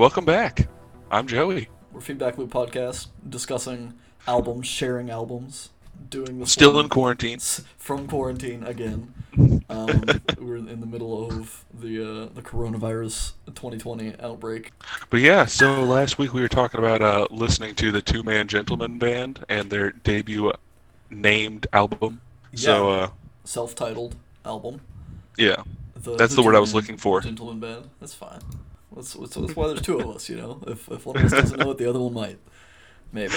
Welcome back. I'm Joey. We're Feedback Loop podcast discussing albums, sharing albums, doing the Still in quarantine. from quarantine again. Um, we're in the middle of the uh, the coronavirus 2020 outbreak. But yeah, so last week we were talking about uh, listening to the Two Man Gentlemen Band and their debut named album. So uh, Self-titled album. yeah, That's the word I was looking for. Gentleman band. That's fine. That's, that's, that's why there's two of us. You know, if if one of us doesn't know it, the other one might. Maybe.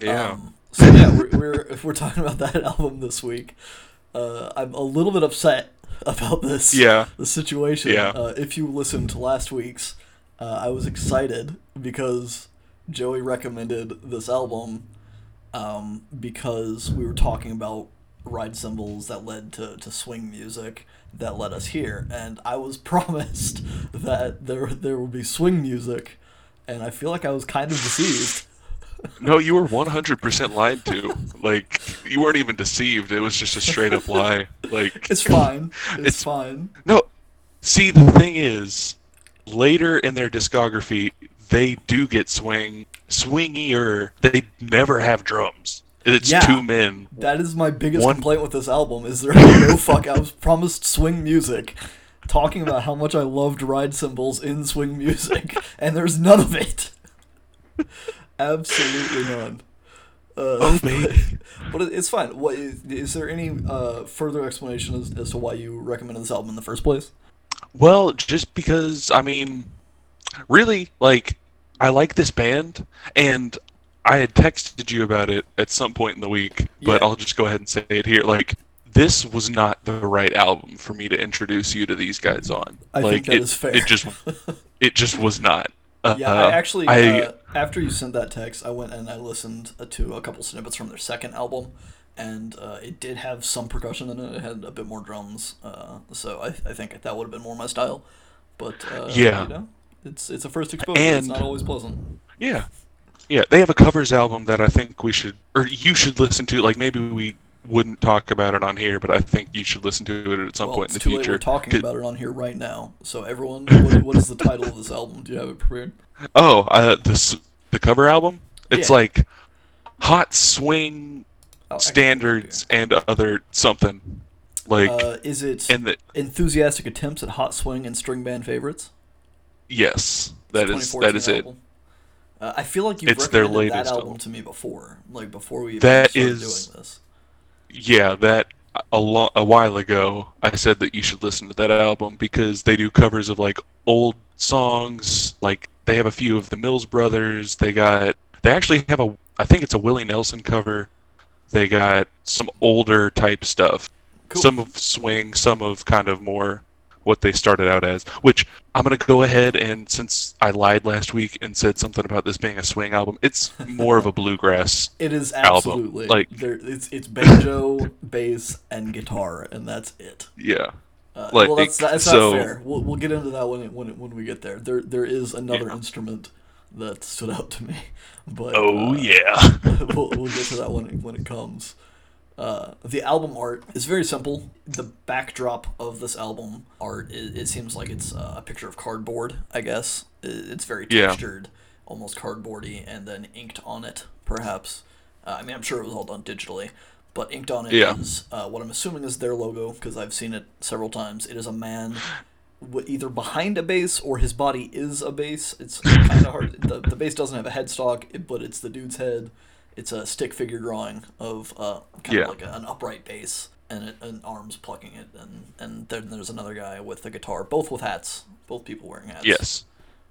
yeah, Um, so yeah, we're, we're if we're talking about that album this week, uh, I'm a little bit upset about this. Yeah. The situation. Yeah. Uh, if you listened to last week's, uh, I was excited because Joey recommended this album um, because we were talking about ride cymbals that led to, to swing music that led us here, and I was promised that there there would be swing music, and I feel like I was kind of deceived. no, you were 100% lied to. Like you weren't even deceived. It was just a straight up lie. Like It's fine. It's, It's- fine. no. See, the thing is, later in their discography, they do get swing swingier. They never have drums. It's Yeah. two men. That is my biggest One- complaint with this album. Is there no fuck? I was promised swing music, talking about how much I loved ride cymbals in swing music, and there's none of it. Absolutely none. Uh, Oh, baby. But it's fine. What is, is there any uh, further explanation as, as to why you recommended this album in the first place? Well, just because I mean, really, like, I like this band, and I had texted you about it at some point in the week, but Yeah. I'll just go ahead and say it here. Like, this was not the right album for me to introduce you to these guys on. I like, think that it, is fair. It just, it just was not. Uh, Yeah, I actually I- uh, after you sent that text, I went and I listened uh, to a couple snippets from their second album, and uh, it did have some percussion in it. It had a bit more drums, uh, so I, I think that would have been more my style. But uh, Yeah. you know, it's it's a first exposure. it's not always pleasant. Yeah. Yeah, they have a covers album that I think we should, or you should listen to. Like, maybe we wouldn't talk about it on here, but I think you should listen to it at some Well, point in the future. We're talking about it on here right now. So everyone, what, what is the title of this album? Do you have it prepared? Oh, uh, this the cover album. It's Yeah. like hot swing Oh, standards and other something like Uh, is it and the enthusiastic attempts at hot swing and string band favorites? yes, that is 2014 that is it. Uh, I feel like you've It's their recommended that latest album, album. to me before, like before we even That started is- doing this. Yeah, that a lo- a while ago I said that you should listen to that album because they do covers of like old songs. Like they have a few of the Mills Brothers. They got they actually have a I think it's a Willie Nelson cover. They got some older type stuff. Cool. Some of swing, some of kind of more what they started out as. Which I'm gonna go ahead and since I lied last week and said something about this being a swing album, it's more of a bluegrass. It is album, absolutely like- there. It's it's banjo, bass, and guitar, and that's it. Yeah. Uh, Like, well, that's, that's so- not fair. We'll, we'll get into that when it, when it, when we get there. There there is another Yeah. instrument that stood out to me, but Oh uh, yeah. we'll, we'll get to that when it, when it comes. Uh, the album art is very simple. The backdrop of this album art, it, it seems like it's uh, a picture of cardboard. I guess It- it's very Yeah. textured, almost cardboardy, and then inked on it, perhaps. Uh, I mean, I'm sure it was all done digitally, but inked on it is Yeah. uh, what I'm assuming is their logo because I've seen it several times. It is a man. Either behind a bass or his body is a bass. It's kind of hard. The, the bass doesn't have a headstock, but it's the dude's head it's a stick figure drawing of uh, kind Yeah. of like a, an upright bass and, it, and arms plucking it and and then there's another guy with a guitar both with hats both people wearing hats Yes.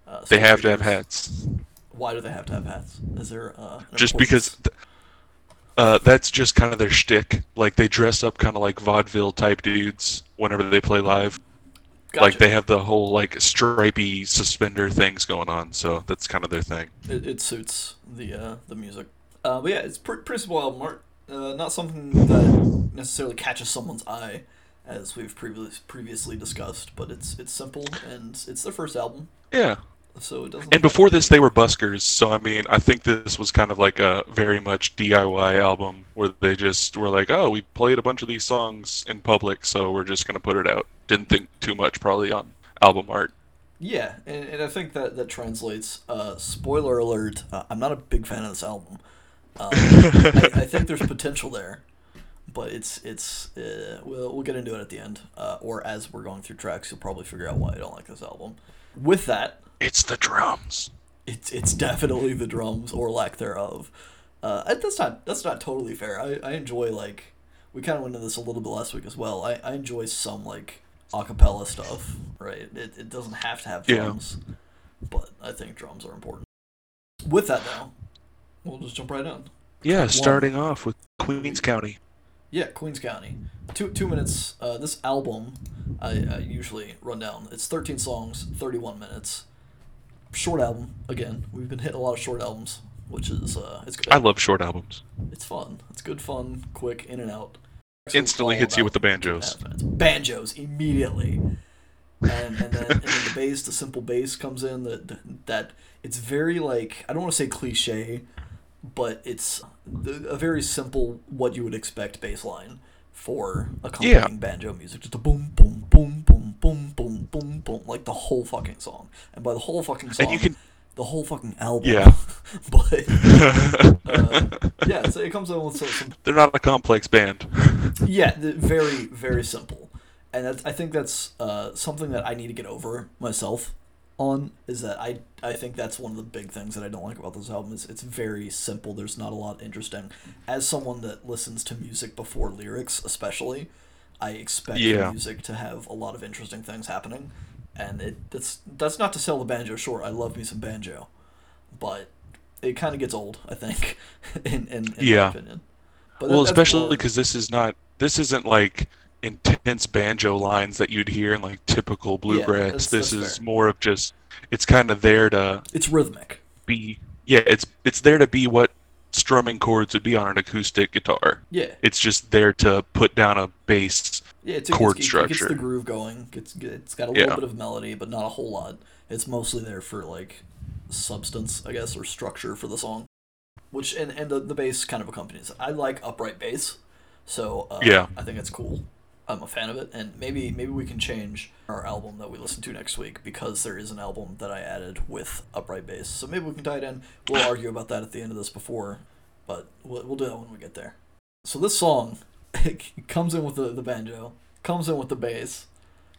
uh, They have to have hats. why do they have to have hats is there uh, Just because th- uh, that's just kind of their shtick. Like they dress up kind of like vaudeville type dudes whenever they play live. Like they have the whole like stripy suspender things going on, so that's kind of their thing. it, it suits the uh, the music uh, but yeah it's pre- pretty simple album art uh, not something that necessarily catches someone's eye as we've previously previously discussed but it's it's simple and it's their first album Yeah. so it doesn't And before this, they were buskers, so I mean, I think this was kind of like a very much DIY album where they just were like, "Oh, we played a bunch of these songs in public, so we're just gonna put it out." Didn't think too much probably on album art. Yeah, and, and I think that that translates. Uh, spoiler alert: uh, I'm not a big fan of this album. Um, I, I think there's potential there, but it's it's uh, we'll we'll get into it at the end, uh, or as we're going through tracks, you'll probably figure out why I don't like this album. With that, It's the drums. it's it's definitely the drums or lack thereof. Uh, that's not that's not totally fair. I, I enjoy like we kind of went into this a little bit last week as well. I, I enjoy some like acapella stuff. Right, it, it doesn't have to have Yeah. drums, but I think drums are important. With that though, we'll just jump right in. Yeah, One. starting off with Queens County. Yeah, Queens County. Two two minutes. Uh, this album, I, I usually run down. It's thirteen songs, thirty one minutes. Short album. Again, we've been hitting a lot of short albums, which is uh, it's good. I love short albums. It's fun. It's good fun, quick, in and out. Instantly hits you with the about two and a banjos. Banjos immediately. And, and then and then the bass, the simple bass comes in. That that it's very like I don't want to say cliche, but it's a very simple what you would expect bass line for accompanying banjo music. Just a boom, boom, boom, boom, boom, boom, boom, boom, like the whole fucking song. And by the whole fucking song, And you can the whole fucking album. Yeah. but uh, yeah, so it comes in with some, some They're not a complex band. yeah, very very simple, and that's, I think that's uh, something that I need to get over myself on. Is that I I think that's one of the big things that I don't like about this album is it's very simple. There's not a lot interesting. As someone that listens to music before lyrics, especially, I expect Yeah. music to have a lot of interesting things happening, and it that's that's not to sell the banjo short. I love me some banjo, but it kind of gets old. I think, in in, in Yeah. my opinion. But well, especially because this is not this isn't like intense banjo lines that you'd hear in like typical bluegrass. that's- this that's is fair. more of just it's kind of there to it's rhythmic. be yeah, it's it's there to be what strumming chords would be on an acoustic guitar. Yeah, It's just there to put down a bass. yeah. It's, chord it's, it gets the groove going. It's it's got a little Yeah. bit of melody, but not a whole lot. It's mostly there for like substance, I guess, or structure for the song. Which and and the, the bass kind of accompanies. it. I like upright bass, so uh, Yeah. I think it's cool. I'm a fan of it, and maybe maybe we can change our album that we listen to next week because there is an album that I added with upright bass. So maybe we can tie it in. We'll argue about that at the end of this before, but we'll, we'll do that when we get there. So this song it comes in with the, the banjo, comes in with the bass,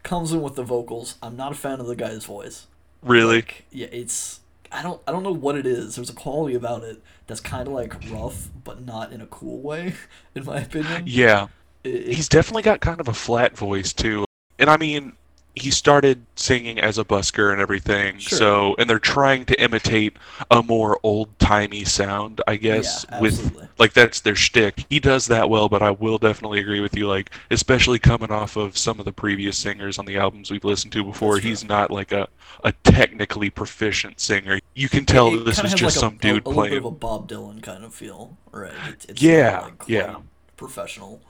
comes in with the vocals. I'm not a fan of the guy's voice. Really? Like, yeah, it's I don't I don't know what it is. There's a quality about it that's kind of like rough, but not in a cool way, in my opinion. Yeah. It- it- He's definitely got kind of a flat voice too. And I mean, he started singing as a busker and everything. Sure. So, and they're trying to imitate a more old-timey sound, I guess, yeah, with like that's their shtick. He does that well, but I will definitely agree with you. Like, especially coming off of some of the previous singers on the albums we've listened to before, he's not like a a technically proficient singer. You can tell It this kinda is just like some a, dude a, a little playing. bit of a Bob Dylan kind of feel, right? It, it's Yeah, like, yeah. professional,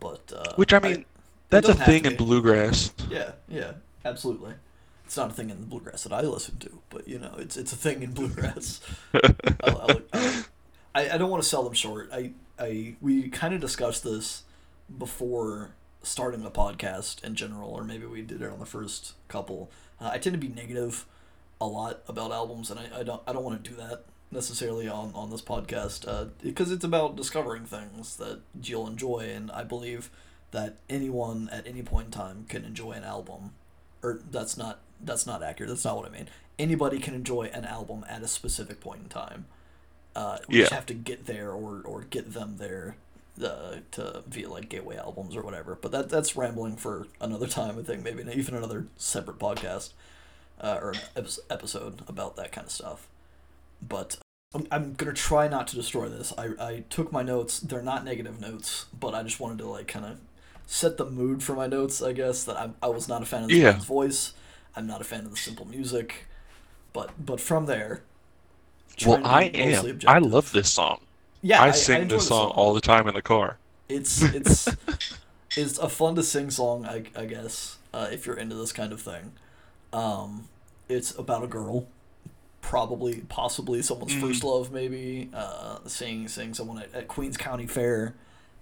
but uh, Which I mean, that's a thing in bluegrass. Yeah, yeah, absolutely. It's not a thing in the bluegrass that I listen to, but you know, it's it's a thing in bluegrass. I, I, I, I, I don't want to sell them short. I, I we kind of discussed this before starting the podcast in general, or maybe we did it on the first couple. Uh, I tend to be negative a lot about albums, and I, I don't I don't want to do that necessarily on on this podcast uh, because it's about discovering things that you'll enjoy, and I believe that anyone at any point in time can enjoy an album. Or that's not that's not accurate that's not what i mean. Anybody can enjoy an album at a specific point in time. Uh, we just have to get there or or get them there uh, to via like gateway albums or whatever. But that that's rambling for another time i think maybe even another separate podcast uh, or an episode about that kind of stuff but I'm, I'm gonna try not to destroy this I, I took my notes they're not negative notes but i just wanted to like kind of set the mood for my notes, I guess. That I, I was not a fan of the Yeah. voice. I'm not a fan of the simple music. But but from there, Well, I am. I love this song. Yeah, I sing enjoy this the song all the time in the car. It's it's it's a fun to sing song, I, I guess, uh, if you're into this kind of thing. Um, it's about a girl, probably possibly someone's Mm. first love, maybe uh, seeing seeing someone at, at Queens County Fair,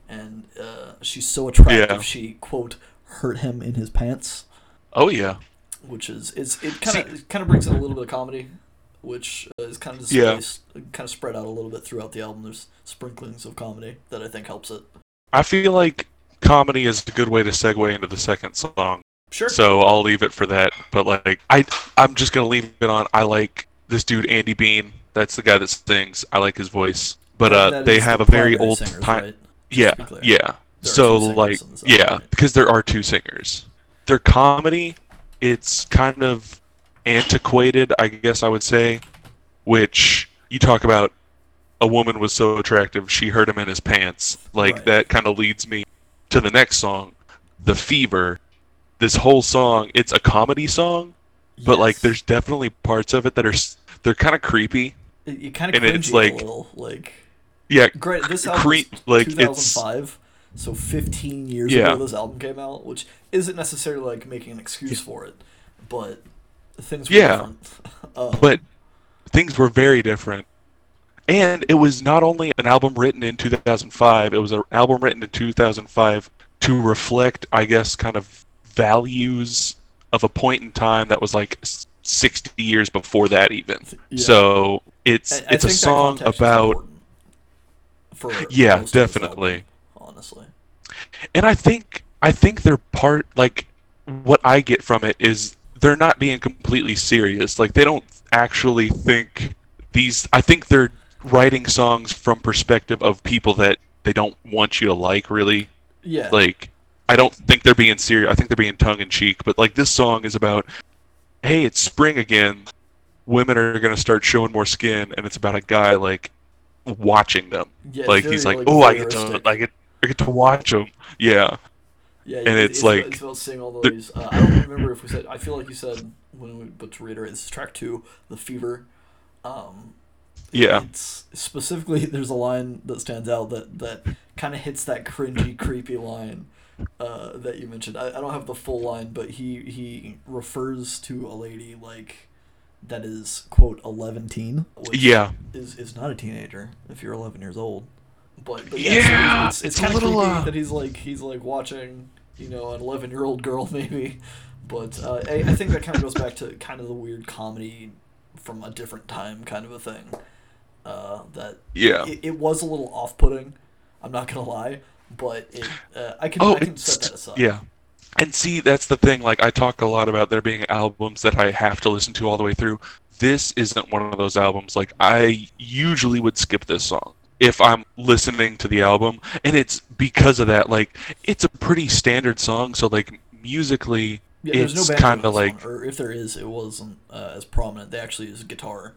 and uh, she's so attractive Yeah. she quote hurt him in his pants. Oh yeah. which is is it kind of kind of brings in a little bit of comedy, which uh, is kind of Yeah. kind of spread out a little bit throughout the album. There's sprinklings of comedy that I think helps it. I feel like comedy is a good way to segue into the second song. Sure. So I'll leave it for that. But like I I'm just gonna leave it on I like this dude Andy Bean. That's the guy that sings. I like his voice. But uh they have the a very old singers, time right? Yeah, to be clear. yeah. So like yeah, because there are two singers. Their comedy, it's kind of antiquated, I guess I would say, which you talk about a woman was so attractive she hurt him in his pants. Like Right. that kind of leads me to the next song, The Fever. This whole song, it's a comedy song, but like there's definitely parts of it that are they're kind of creepy. it, it kind of and it's like- a little like Yeah, great. This cre- album was like, it's- 2005, so 15 years Yeah. ago this album came out, which isn't necessarily like making an excuse for it, but things were Yeah. different. Um, but things were very different. And it was not only an album written in 2005, it was an album written in 2005 to reflect, I guess, kind of values of a point in time that was like 60 years before that, even. Yeah. So it's I- I it's a song about For Yeah, most of this definitely. album, honestly. and I think I think they're part like what I get from it is they're not being completely serious. Like they don't actually think these. I think they're writing songs from perspective of people that they don't want you to like. Really, Yeah. like I don't think they're being serious. I think they're being tongue in cheek. But like this song is about, hey, it's spring again. Women are gonna start showing more skin, and it's about a guy like watching them. yeah, like very, he's like, oh, I get to. I get I get to watch them. Yeah. Yeah, And it's it's like- about, it's about seeing all the- those. Uh, I don't remember if we said. I feel like you said when we, but to reiterate, this is track two, the fever. Um, Yeah. It's specifically there's a line that stands out that that kind of hits that cringy, creepy line uh, that you mentioned. I, I don't have the full line, but he he refers to a lady like that is quote eleven teen, Yeah. is is not a teenager if you're eleven years old. But, but Yeah, yeah, so it's, it's, it's a kind of little, creepy uh, that he's like he's like watching you know an eleven year old girl maybe, but uh, I, I think that kind of goes back to kind of the weird comedy from a different time kind of a thing. Uh, that Yeah. it, it was a little off putting. I'm not gonna lie, but it uh, I can Oh, I can set that aside. yeah. And see, that's the thing. Like, I talk a lot about there being albums that I have to listen to all the way through. This isn't one of those albums. Like, I usually would skip this song if I'm listening to the album, and it's because of that. Like, it's a pretty standard song, so like musically, Yeah, there's no it's kind of like or if there is, it wasn't uh, as prominent. They actually use guitar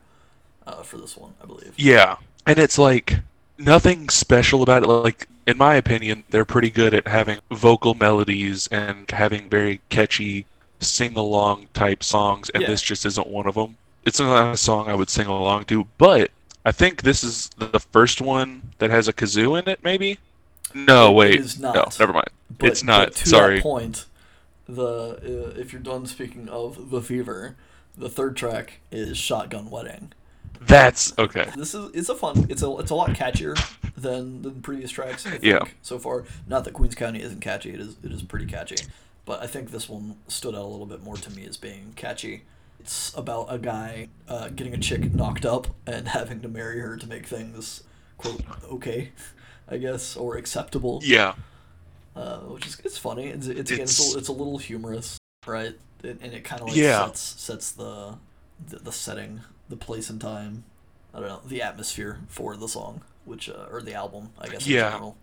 uh, for this one, I believe. Yeah, and it's like nothing special about it. Like in my opinion, they're pretty good at having vocal melodies and having very catchy sing-along type songs, and Yeah. this just isn't one of them. It's not a song I would sing along to, but I think this is the first one that has a kazoo in it. Maybe? No, It wait, is no, never mind. But, it's not. To sorry. that point, the uh, if you're done speaking of the fever, the third track is "Shotgun Wedding." That's okay. This is it's a fun. It's a it's a lot catchier than than previous tracks. I think, Yeah. So far, not that Queens County isn't catchy. It is it is pretty catchy, but I think this one stood out a little bit more to me as being catchy. It's about a guy uh, getting a chick knocked up and having to marry her to make things quote okay, I guess, or acceptable Yeah, uh, which is it's funny. It's it's again, it's, It's- a, it's a little humorous, right? It, and it kind of like Yeah. sets sets the, the the setting, the place and time. I don't know the atmosphere for the song, which uh, or the album, I guess. Yeah. In general.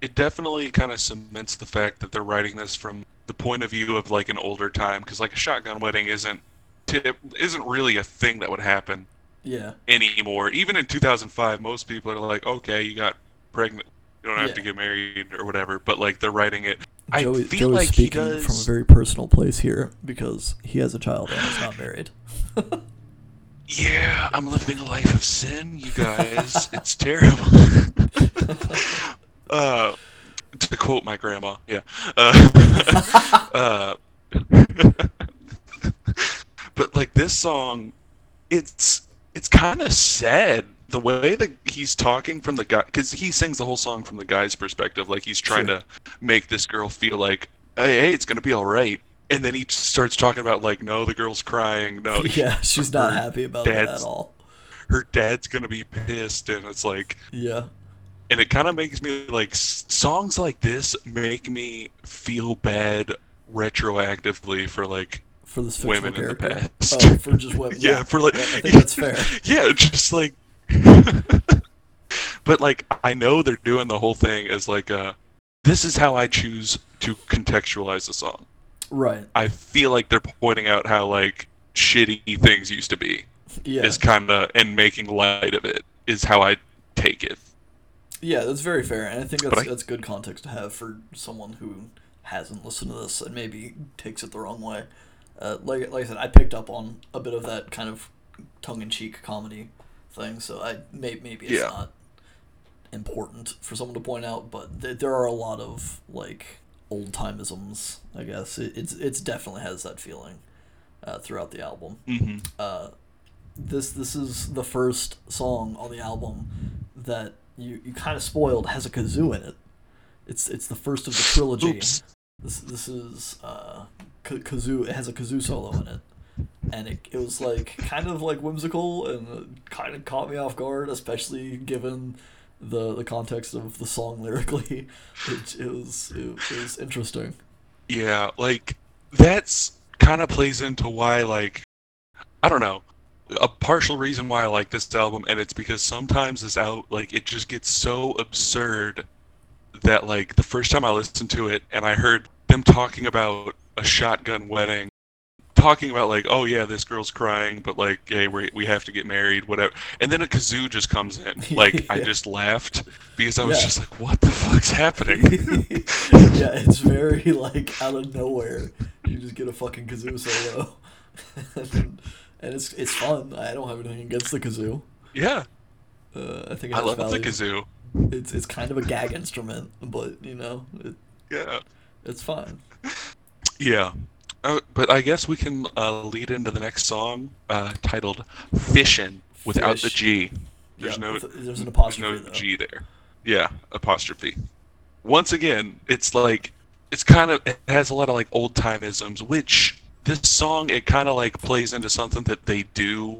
it definitely kind of cements the fact that they're writing this from the point of view of like an older time because like a shotgun wedding isn't tip, isn't really a thing that would happen Yeah. anymore even in 2005 most people are like okay you got pregnant you don't have Yeah. to get married or whatever but like they're writing it i Joey, feel Joey's like he speaking does from a very personal place here because he has a child and is not married. yeah i'm living a life of sin you guys. It's terrible. Uh to quote my grandma yeah. Uh, uh but like this song it's it's kind of sad the way that he's talking from the guy because he sings the whole song from the guy's perspective. Like he's trying Sure. to make this girl feel like hey, hey it's gonna be all right and then he starts talking about like, no, the girl's crying. No, yeah, she's not happy about that at all. her dad's gonna be pissed, and it's like, Yeah, and it kind of makes me like songs like this make me feel bad retroactively for like for this women in the character. past. Oh, for just women. yeah, for like I think that's fair. yeah, just like but like I know they're doing the whole thing as like uh this is how I choose to contextualize the song. Right. I feel like they're pointing out how like shitty things used to be Yeah. is kind of and making light of it is how I take it. Yeah, that's very fair, and I think that's I- that's good context to have for someone who hasn't listened to this and maybe takes it the wrong way. Uh, like like I said, I picked up on a bit of that kind of tongue-in-cheek comedy thing, so I may, maybe it's Yeah. not important for someone to point out, but th- there are a lot of like old timeisms. I guess it, it's it's definitely has that feeling uh, throughout the album hmm uh, this this is the first song on the album that you, you kind of spoiled has a kazoo in it. It's it's the first of the trilogy. Oops. This this is uh, k- kazoo. It has a kazoo solo in it, and it, it was like kind of like whimsical and kind of caught me off guard, especially given the the context of the song lyrically. which is was interesting. Yeah, like that's kind of plays into why like I don't know a partial reason why I like this album, and it's because sometimes this out like it just gets so absurd that like the first time I listened to it and I heard them talking about a shotgun wedding, talking about like oh yeah this girl's crying, but like hey we we have to get married whatever, and then a kazoo just comes in, like I just laughed because I was Yeah. just like what the fuck's happening? yeah, it's very like out of nowhere. You just get a fucking kazoo solo, and, and it's it's fun. I don't have anything against the kazoo. yeah, Uh, I think I love value. the kazoo. It's it's kind of a gag instrument, but you know, it, Yeah. it's fine. Yeah. Uh, but I guess we can uh, lead into the next song uh, titled Fishin' without the G. There's Yeah, no there's an there's apostrophe no though. G there. Yeah, apostrophe. Once again, it's like it's kind of it has a lot of like old timeisms, which this song it kind of like plays into something that they do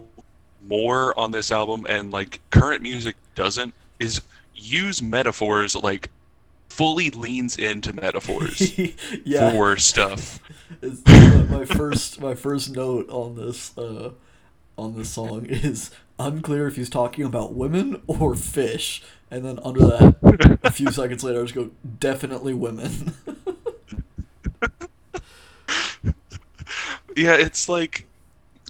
more on this album and like current music doesn't is use metaphors like fully leans into metaphors yeah, for stuff. it's, my, first my first note on this uh, on this song is unclear if he's talking about women or fish, and then under that, a few seconds later, I just go definitely women. Yeah, it's like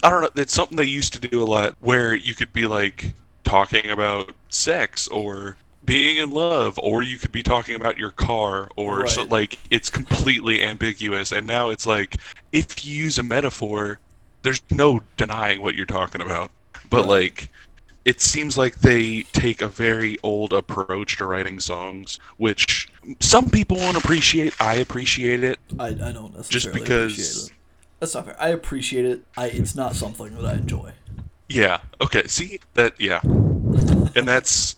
I don't know. It's something they used to do a lot, where you could be like talking about sex or being in love, or you could be talking about your car, or so, like it's completely ambiguous. And now it's like if you use a metaphor, there's no denying what you're talking about. But Right. like. It seems like they take a very old approach to writing songs, which some people won't appreciate. I appreciate it. I, I don't necessarily because- appreciate it. That's not fair. I appreciate it. I it's not something that I enjoy. Yeah. Okay. See that? Yeah. And that's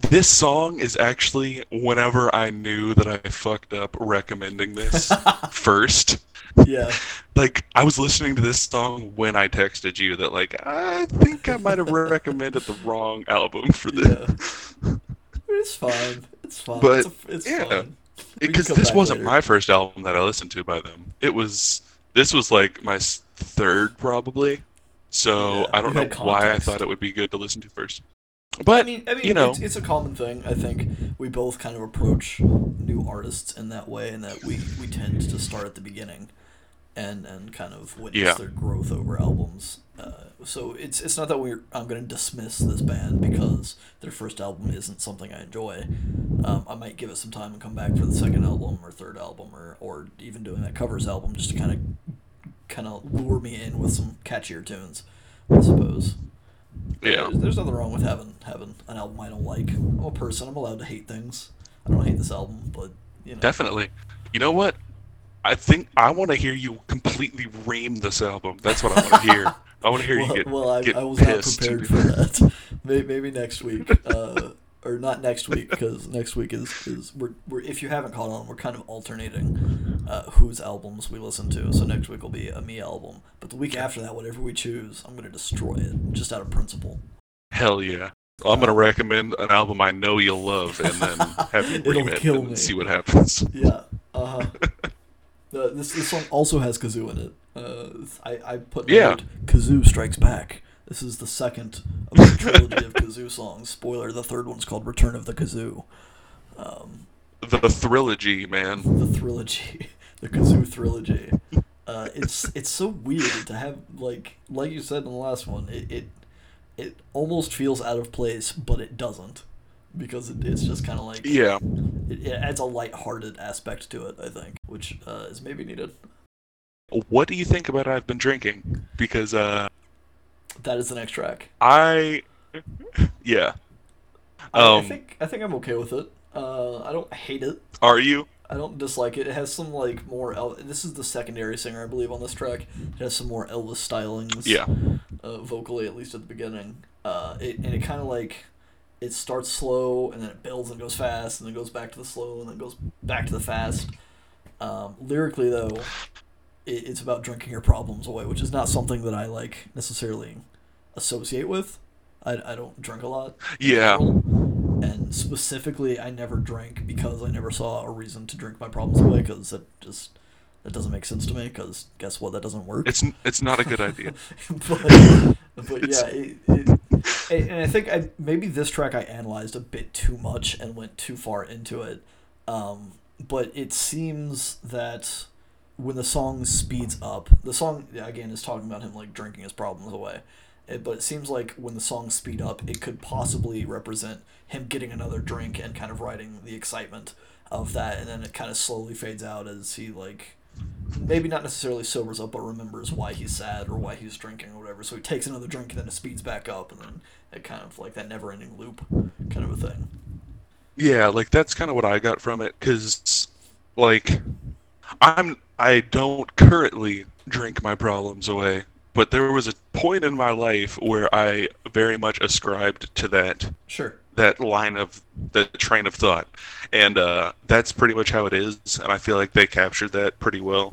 this song is actually whenever I knew that I fucked up recommending this first. Yeah, Like I was listening to this song when I texted you that like I think I might have recommended the wrong album for this yeah. It's fine. It's fine. But, it's, a, it's yeah. fine. Because this wasn't later. my first album that I listened to by them. It was this was like my third probably. So Yeah, I don't know had why I thought it would be good to listen to first. But I mean, I mean, you know, it's, it's a common thing. I think we both kind of approach new artists in that way, and that we, we tend to start at the beginning, and and kind of witness Yeah. their growth over albums. Uh, so it's it's not that we're I'm going to dismiss this band because their first album isn't something I enjoy. Um, I might give it some time and come back for the second album or third album or or even doing that covers album just to kind of kind of lure me in with some catchier tunes, I suppose. Yeah. There's, there's nothing wrong with having having an album I don't like. I'm a person. I'm allowed to hate things. I don't hate this album, but you know. Definitely. You know what? I think I want to hear you completely ream this album. That's what I want to hear. I want to hear you Well, get, well I, get I was not prepared for that. Maybe, maybe next week. Uh, or not next week because next week is is we're, we're if you haven't caught on, we're kind of alternating uh, whose albums we listen to. So next week will be a me album, but the week after that, whatever we choose, I'm gonna destroy it just out of principle. Hell yeah. I'm gonna recommend an album I know you'll love, and then have you It'll ream it kill and me. see what happens. Yeah. Uh huh. Uh, this this song also has kazoo in it. Uh, I I put Yeah. note, kazoo strikes back. This is the second of the trilogy of kazoo songs. Spoiler: the third one's called Return of the Kazoo. Um, The trilogy, man. the trilogy, the kazoo trilogy. Uh, it's it's so weird to have like like you said in the last one. It it, it almost feels out of place, but it doesn't because it, it's just kind of like Yeah. it, it adds a light-hearted aspect to it. I think, which uh, is maybe needed. What do you think about I've been drinking? Because uh, That is the next track. I, yeah. I, I Um, think I think I'm okay with it. Uh, I don't hate it. Are you? I don't dislike it. It has some like more. El- this is the secondary singer, I believe, on this track. It has some more Elvis stylings. Yeah. Uh, vocally, at least at the beginning. Uh, it and it kind of like it starts slow and then it builds and goes fast and then goes back to the slow and then goes back to the fast. Um, lyrically, though, it, it's about drinking your problems away, which is not something that I like necessarily associate with. I, I don't drink a lot. Yeah. And specifically, I never drank because I never saw a reason to drink my problems away because it just that doesn't make sense to me. Because guess what? That doesn't work. It's it's not a good idea. but but yeah, it, it, and and I think I maybe this track I analyzed a bit too much and went too far into it. Um, but it seems that when the song speeds up, the song again is talking about him like drinking his problems away. It, but it seems like when the songs speed up, it could possibly represent him getting another drink and kind of riding the excitement of that, and then it kind of slowly fades out as he like maybe not necessarily sobers up, but remembers why he's sad or why he's drinking or whatever. So he takes another drink and then it speeds back up, and then it kind of like that never-ending loop kind of a thing. Yeah, like that's kind of what I got from it cuz like I'm I don't currently drink my problems away, but there was a point in my life where I very much ascribed to that Sure. that line of the train of thought. And uh that's pretty much how it is, and I feel like they captured that pretty well.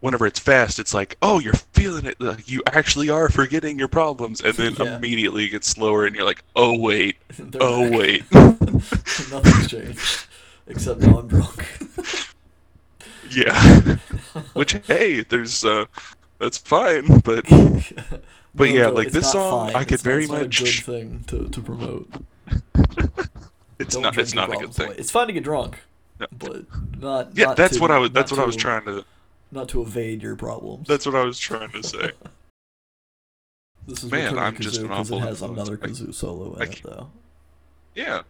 Whenever it's fast, it's like, "Oh, you're feeling it. Like, you actually are forgetting your problems." And then Yeah. immediately it gets slower and you're like, "Oh, wait. Oh, back. wait." Nothing's changed except now I'm drunk. Yeah. Which hey, there's uh that's fine, but but No, yeah, no, like this song fine. I could It's not- very it's not a good thing to, to promote. it's Don't not it's not a good thing. away. It's fine to get drunk, No. but not. Yeah, not that's to- what I was that's what I was trying to Not to evade your problems. that's what I was trying to say. This is Man, I'm just an 'cause it has another I- kazoo solo in I it though. Yeah.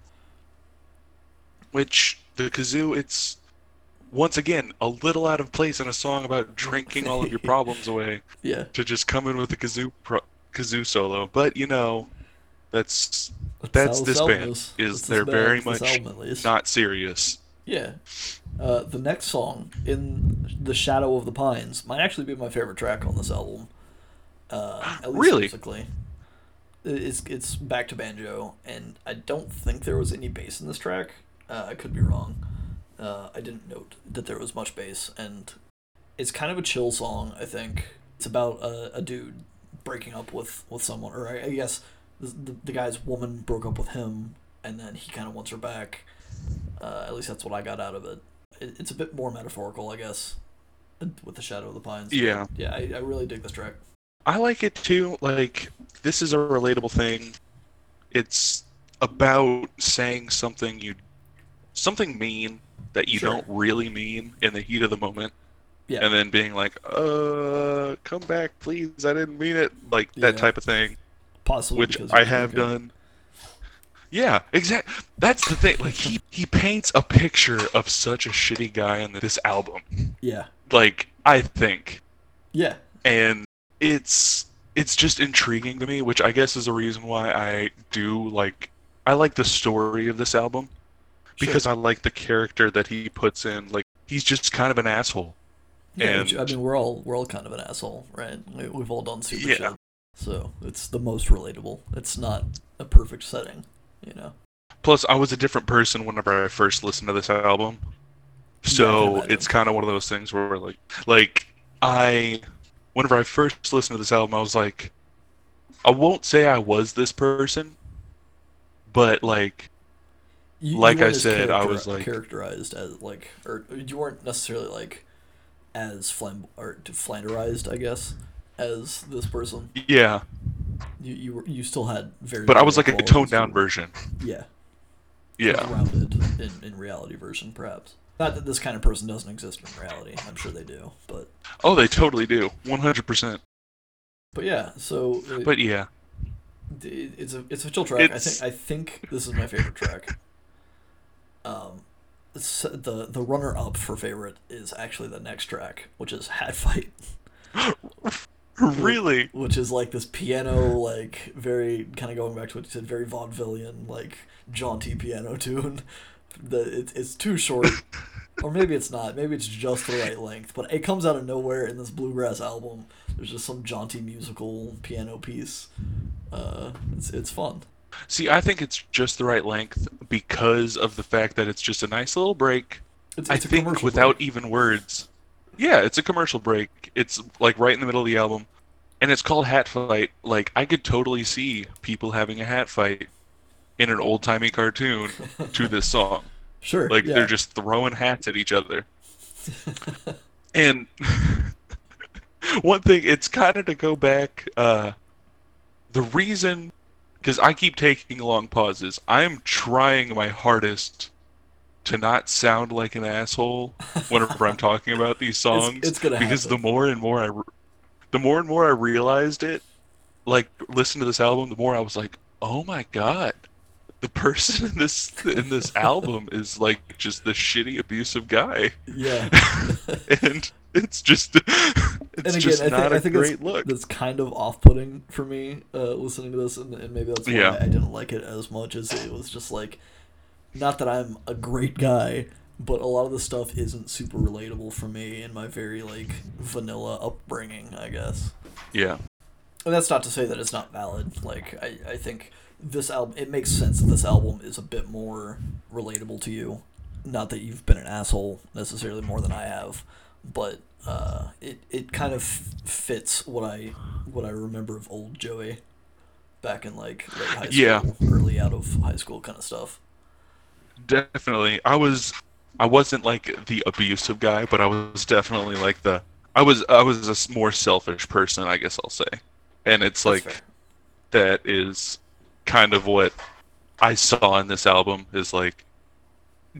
Which the kazoo it's once again a little out of place in a song about drinking all of your problems away Yeah, to just come in with a kazoo pro- kazoo solo. But you know, that's that's, That's this band, is. is they're very much album not serious. Yeah. Uh, the next song, In the Shadow of the Pines, might actually be my favorite track on this album. Uh, at least Really? musically. It's, it's back to banjo, and I don't think there was any bass in this track. Uh, I could be wrong. Uh, I didn't note that there was much bass, and it's kind of a chill song, I think. It's about a, a dude breaking up with, with someone, or I, I guess the, the, guy's woman broke up with him, and then he kind of wants her back. Uh, at least that's what I got out of it. it. It's a bit more metaphorical, I guess, with the Shadow of the Pines. Yeah. yeah, I, I really dig this track. I like it too. Like this is a relatable thing. It's about saying something you something mean that you Sure. don't really mean in the heat of the moment. Yeah. And then being like, "Uh, come back, please. I didn't mean it." Like that Yeah. type of thing, Possibly which I have done. Yeah, exactly. That's the thing. Like he he paints a picture of such a shitty guy in this album. Yeah, Like I think yeah, and it's it's just intriguing to me, which I guess is a reason why I do like I like the story of this album because sure. I like the character that he puts in. Like he's just kind of an asshole. Yeah, which, I mean, we're all we're all kind of an asshole, right? We, we've all done stupid Yeah. shit, so it's the most relatable. It's not a perfect setting, you know. plus I was a different person whenever I first listened to this album. So imagine. it's kind of one of those things where like like I whenever I first listened to this album I was like I won't say I was this person but like You, Like you I said, I was, like- characterized as like, or you weren't necessarily like as flam or flanderized, I guess, as this person. yeah, You you were you still had very. but I was like a toned down version. Yeah. Yeah. Rounded in, in reality version, perhaps. Not that this kind of person doesn't exist in reality. I'm sure they do, but Oh, they totally do. 100%. but yeah. So But yeah. it's a it's a chill track. I think I think this is my favorite track. Um, the the runner up for favorite is actually the next track, which is Hat Fight, really? which is like this piano, like very kind of going back to what you said, very vaudevillian, like jaunty piano tune. The it, it's too short, or maybe it's not. Maybe it's just the right length. But it comes out of nowhere in this bluegrass album. There's just some jaunty musical piano piece. Uh, it's it's fun. See, I think it's just the right length because of the fact that it's just a nice little break. It's, I it's a think without break. even words. Yeah, it's a commercial break. It's like right in the middle of the album. And it's called Hat Fight. Like I could totally see people having a hat fight in an old-timey cartoon to this song. Sure. Like yeah. they're just throwing hats at each other. and one thing, it's kind of to go back. Uh, the reason, because I keep taking long pauses, I'm trying my hardest to not sound like an asshole whenever I'm talking about these songs. it's gonna because the more and more I, re- the more and more I realized it, like listen to this album, the more I was like, oh my god, the person in this in this album is like just the shitty abusive guy, yeah. and it's just it's and again, just I not think, a I think great that's, look. that's kind of off-putting for me uh, listening to this, and, and maybe that's why Yeah. I didn't like it as much as it was just like, not that I'm a great guy, but a lot of the stuff isn't super relatable for me in my very like vanilla upbringing, I guess. Yeah, And that's not to say that it's not valid. Like I, I think this album it makes sense that this album is a bit more relatable to you. Not that you've been an asshole necessarily more than I have, but uh, it it kind of fits what I what I remember of old Joey back in like late high school, Yeah. early out of high school kind of stuff. definitely. I was I wasn't like the abusive guy, but I was definitely like the I was I was a more selfish person, I guess I'll say. And it's That's like fair. that is kind of what I saw in this album is like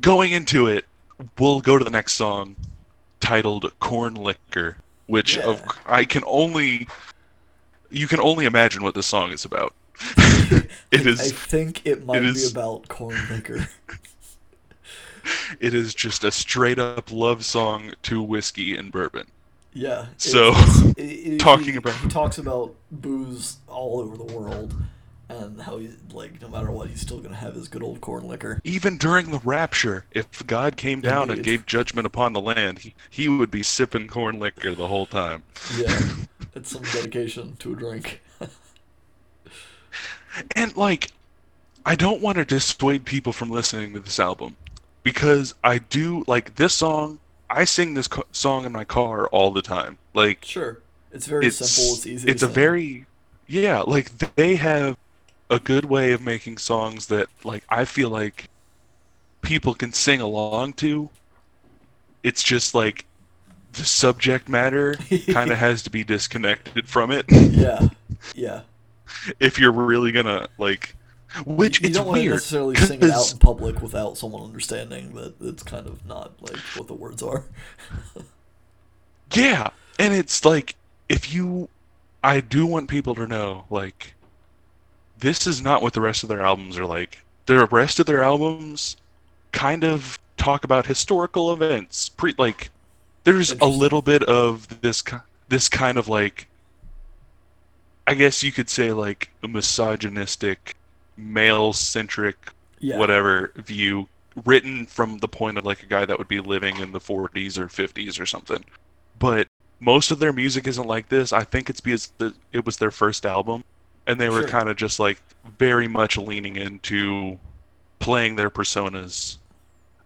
going into it, we'll go to the next song titled Corn Liquor, which of I can only you can only imagine what this song is about. it is. I think it might be is- about corn liquor. it is just a straight up love song to whiskey and bourbon. Yeah. So, it- it- talking about- he talks about booze all over the world, and how he's like, no matter what, he's still gonna have his good old corn liquor. Even during the rapture, if God came down and gave judgment upon the land, he, he would be sipping corn liquor the whole time. Yeah, it's some dedication to a drink. And like, I don't want to dissuade people from listening to this album because I do like this song. I sing this co- song in my car all the time. Like, Sure, it's very it's simple. It's easy. It's a very yeah. Like they have a good way of making songs that like I feel like people can sing along to. It's just like the subject matter kind of has to be disconnected from it yeah, yeah. if you're really gonna like. Which you it's don't want to necessarily sing it out 'cause- in public without someone understanding that it's kind of not like what the words are. Yeah, and it's like if you, I do want people to know like, this is not what the rest of their albums are like. The rest of their albums kind of talk about historical events. Pre like, there's a little bit of this this kind of like, I guess you could say like a misogynistic, male centric Yeah, whatever view written from the point of like a guy that would be living in the 40s or 50s or something. But most of their music isn't like this. I think it's because the, it was their first album and they were Sure. kind of just like very much leaning into playing their personas.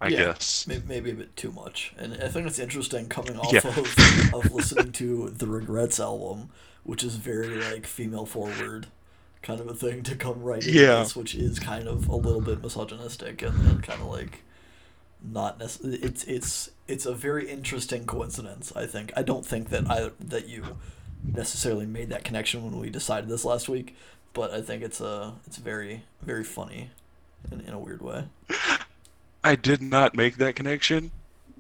I Yeah. guess. Maybe, maybe a bit too much. And I think it's interesting coming off Yeah. of, of listening to the Regrettes album, which is very like female forward kind of a thing to come right into Yeah. this, which is kind of a little bit misogynistic and, and kind of like not necessarily it's it's it's a very interesting coincidence i think i don't think that i that you necessarily made that connection when we decided this last week but i think it's a it's very very funny in, in a weird way I did not make that connection,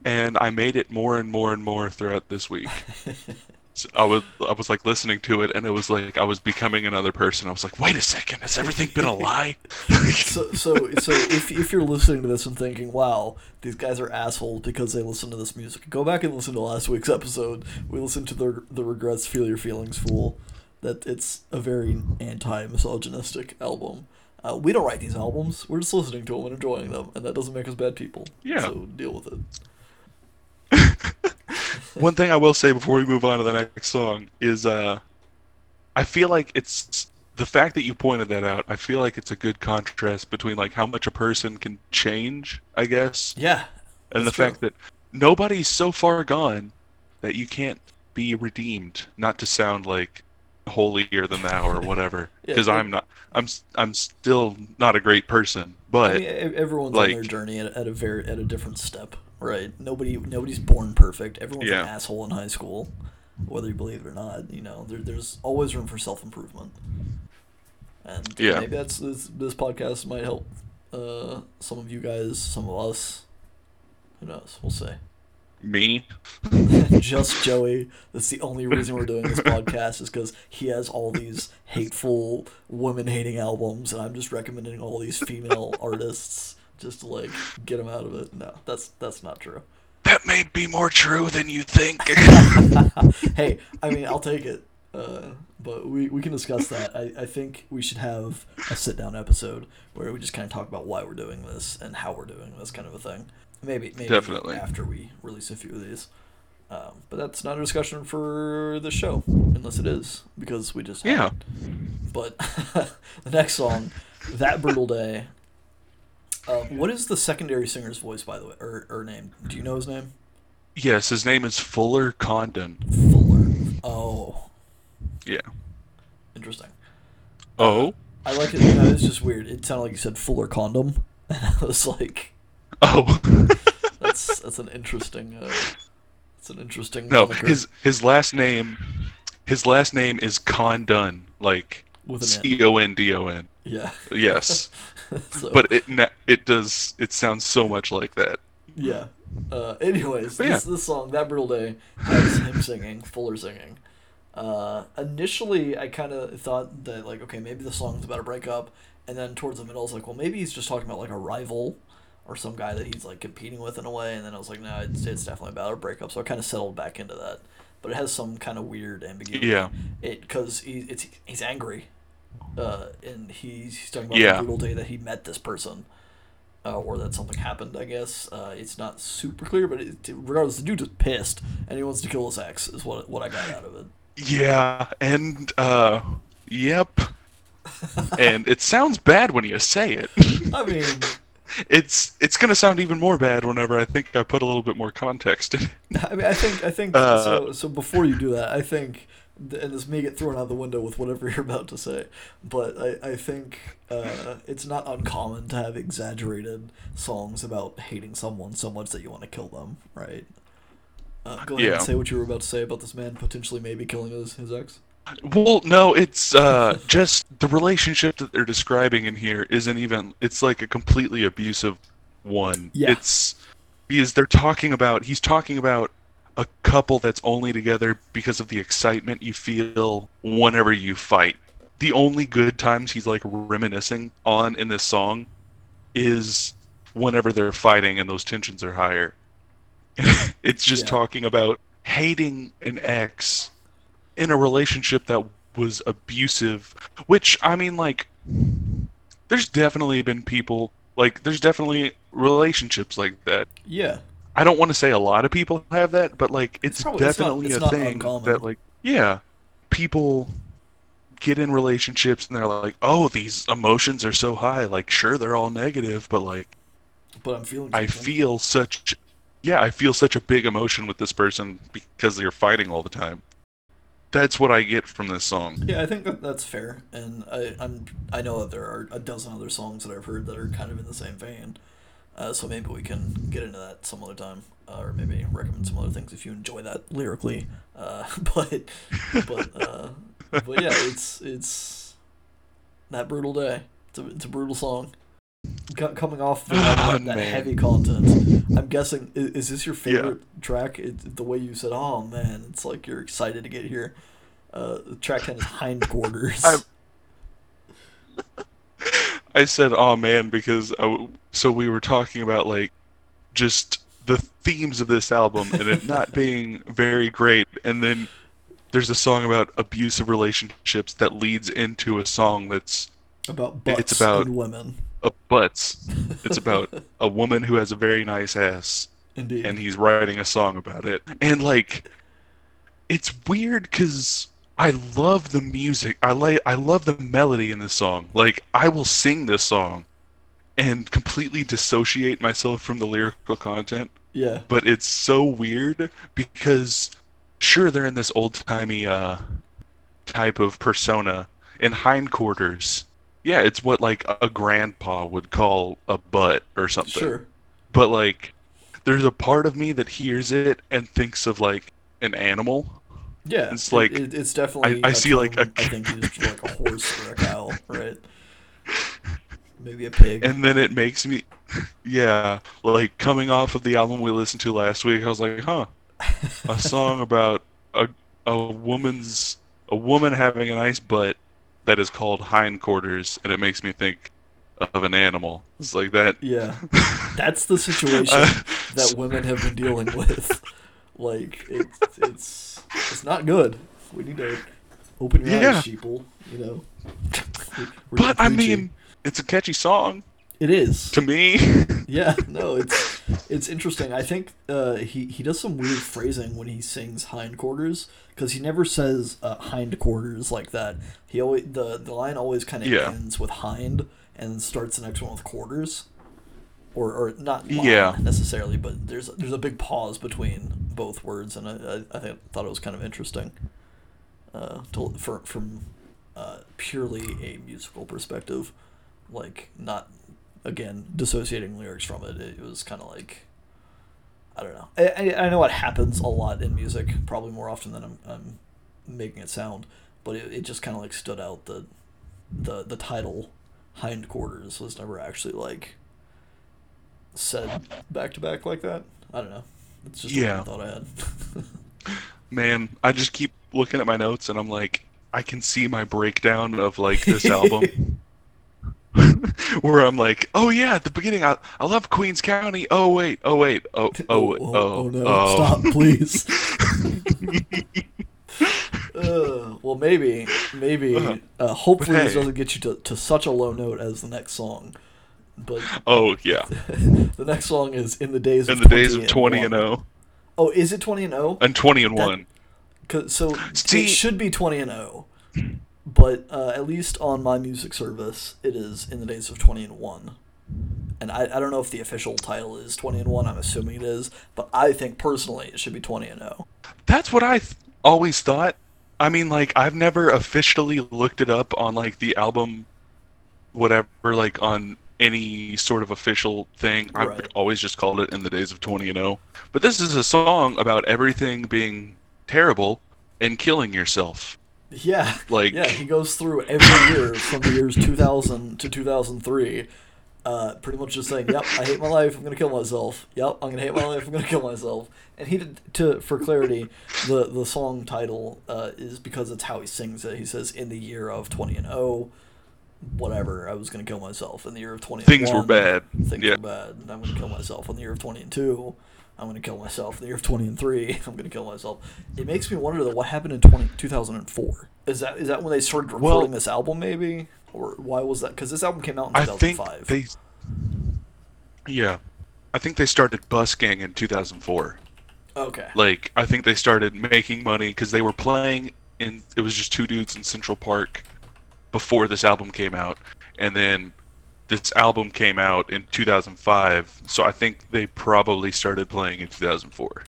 and I made it more and more and more throughout this week. I was I was like listening to it, and it was like I was becoming another person. I was like, wait a second, has everything been a lie? so so so if, if you're listening to this and thinking wow these guys are assholes because they listen to this music go back and listen to last week's episode we listened to the the regrettes feel your feelings fool that it's a very anti-misogynistic album uh, we don't write these albums we're just listening to them and enjoying them and that doesn't make us bad people Yeah. so deal with it One thing I will say before we move on to the next song is uh I feel like it's the fact that you pointed that out, I feel like it's a good contrast between like how much a person can change, I guess, yeah and the true. fact that nobody's so far gone that you can't be redeemed, not to sound like holier than thou or whatever, because yeah. I'm not I'm I'm still not a great person, but I mean, everyone's on their journey at, at a very at a different step, right? Nobody nobody's born perfect. Everyone's Yeah. an asshole in high school, whether you believe it or not. You know, there, there's always room for self improvement, and Yeah. maybe that's this, this podcast might help uh, some of you guys, some of us. Who knows? We'll see. me, Just Joey. That's the only reason we're doing this podcast is because he has all these hateful, women-hating albums, and I'm just recommending all these female artists just to like get him out of it. No, that's that's not true. that may be more true than you think. hey, I mean, I'll take it. Uh, but we, we can discuss that. I, I think we should have a sit down episode where we just kind of talk about why we're doing this and how we're doing this kind of a thing. Maybe maybe Definitely. after we release a few of these. Um, but that's not a discussion for the show, unless it is because we just Yeah. it. But the next song, that brutal day. Uh, what is the secondary singer's voice, by the way, or, or name? Do you know his name? yes, his name is Fuller Condon. Fuller. Oh, Yeah. interesting. Oh. I like it. No, it's just weird. It sounded like you said Fuller condom, and I was like, Oh. "That's that's an interesting. Uh, that's an interesting." no, moniker his his last name his last name is Condon, like with an C O N D O N. N. Yeah. Yes. so, But it it does it sounds so much like that. yeah. Uh, anyways, But this yeah. this song, that brutal day, has him singing, Fuller singing. Uh, initially, I kind of thought that like, okay, maybe the song's about a breakup, and then towards the middle, I was like, well, maybe he's just talking about like a rival or some guy that he's like competing with in a way, and then I was like, no, it's, it's definitely about a breakup. So I kind of settled back into that, but it has some kind of weird ambiguity. Yeah. it because he it's he's angry, uh, and he's, he's talking about Yeah. the brutal day that he met this person, uh, or that something happened. I guess uh, it's not super clear, but it, regardless, the dude is pissed and he wants to kill his ex. Is what what I got out of it. Yeah, and uh yep. and it sounds bad when you say it. I mean, It's it's gonna sound even more bad whenever I think I put a little bit more context in. it. I mean, I think I think Uh, so. So before you do that, I think, and this may get thrown out the window with whatever you're about to say, but I I think uh, it's not uncommon to have exaggerated songs about hating someone so much that you want to kill them, right? Uh, go ahead Yeah. and say what you were about to say about this man potentially maybe killing his his ex. Well, no, it's uh just the relationship that they're describing in here isn't even it's like a completely abusive one. Yeah. It's because they're talking about he's talking about a couple that's only together because of the excitement you feel whenever you fight. The only good times he's like reminiscing on in this song is whenever they're fighting and those tensions are higher. it's just Yeah. talking about hating an ex in a relationship that was abusive, which I mean like there's definitely been people like there's definitely relationships like that. Yeah, I don't want to say a lot of people have that, but like it's, probably- it's not- definitely it's a thing uncommon. that like yeah, people get in relationships and they're like, "Oh, these emotions are so high." Like, sure, they're all negative, but like, But I'm feeling. I something. feel such, yeah, I feel such a big emotion with this person because they're fighting all the time. That's what I get from this song. Yeah, I think that that's fair, and I, I'm I know that there are a dozen other songs that I've heard that are kind of in the same vein. Uh, so maybe we can get into that some other time, uh, or maybe recommend some other things if you enjoy that lyrically. Uh, but but uh, but yeah, it's it's that brutal day. It's a it's a brutal song. Co- coming off the, Ah, that, man. heavy content, I'm guessing is, is this your favorite track? It, the way you said, "Oh man," it's like you're excited to get here. Uh, track ten is hindquarters. I'm- said, "Oh man," because I w so we were talking about like just the themes of this album and it not being very great, and then there's a song about abusive relationships that leads into a song that's about butts it's about- and women. a butts. It's about a woman who has a very nice ass, Indeed. and he's writing a song about it. And like, it's weird because I love the music. I like I love the melody in this song. Like, I will sing this song and completely dissociate myself from the lyrical content. yeah. But it's so weird because sure they're in this old timey uh type of persona in hindquarters. Yeah, it's what like a grandpa would call a butt or something Sure. but like there's a part of me that hears it and thinks of like an animal Yeah. It's like- it, it's definitely. I see, like, a- I think for like a horse or a cow, right? Maybe a pig. and then it makes me yeah like coming off of the album we listened to last week i was like huh a song about a, a woman's a woman having a nice butt that is called hindquarters and it makes me think of an animal it's like that yeah. That's the situation Uh, that women have been dealing with. Like it's it's it's not good. We need to open your Yeah. eyes, sheeple. You know. We're but i mean it's a catchy song it is. to me Yeah, no, it's it's interesting. I think uh, he he does some weird phrasing when he sings hindquarters because he never says uh, hindquarters like that. He always the the line always kind of Yeah. ends with hind and starts the next one with quarters, or or not Yeah. necessarily, but there's there's a big pause between both words, and I I, I thought it was kind of interesting. Uh, to, for, from uh, purely a musical perspective, like not again dissociating lyrics from it it was kind of like i don't know I, I, I know it happens a lot in music probably more often than i'm, I'm making it sound but it, it just kind of like stood out that the the title hindquarters was never actually like said back to back like that i don't know it's just Yeah. a thought i had Man, I just keep looking at my notes and I'm like, I can see my breakdown of like this album. Where I'm like, oh yeah, at the beginning, I, I love Queens County. Oh wait, oh wait, oh oh oh, oh, no oh. stop please uh, well maybe maybe Uh, uh, hopefully this doesn't get you to, to such a low note as the next song but Oh yeah, the next song is in the days in of the days of 20 and 1. 0 oh is it 20 and 0 and 20 and That- 1. 'Cause- so See- it should be 20 and 0 but uh, at least on my music service it is in the days of 20 and 1 and I, I don't know if the official title is 20 and 1 i'm assuming it is but i think personally it should be 20 and oh. 0 That's what I th- always thought. I mean, like I've never officially looked it up on like the album, whatever, like on any sort of official thing. I've always just called it in the days of 20 and 0. But this is a song about everything being terrible and killing yourself. Yeah. Like- yeah, he goes through every year from the years 2000 to 2003, uh, pretty much just saying, "Yep, I hate my life. I'm gonna kill myself. Yep, I'm gonna hate my life. I'm gonna kill myself." And he did to for clarity, the the song title uh, is because it's how he sings it. He says, "In the year of 20 and 0, whatever, I was gonna kill myself. In the year of 20 Things were bad. Things Yeah. were bad. and I'm gonna kill myself. In the year of 20 and 2." I'm gonna kill myself. In the year of 20 and 3, I'm gonna kill myself. It makes me wonder though, what happened in 20, 2004? Is that is that when they started recording Well- this album, maybe, or why was that? Because this album came out in I think 2005. they. Yeah, I think they started busking in 2004. okay. Like I think they started making money because they were playing in. It was just two dudes in Central Park before this album came out, and then this album came out in 2005. So I think they probably started playing in 2004.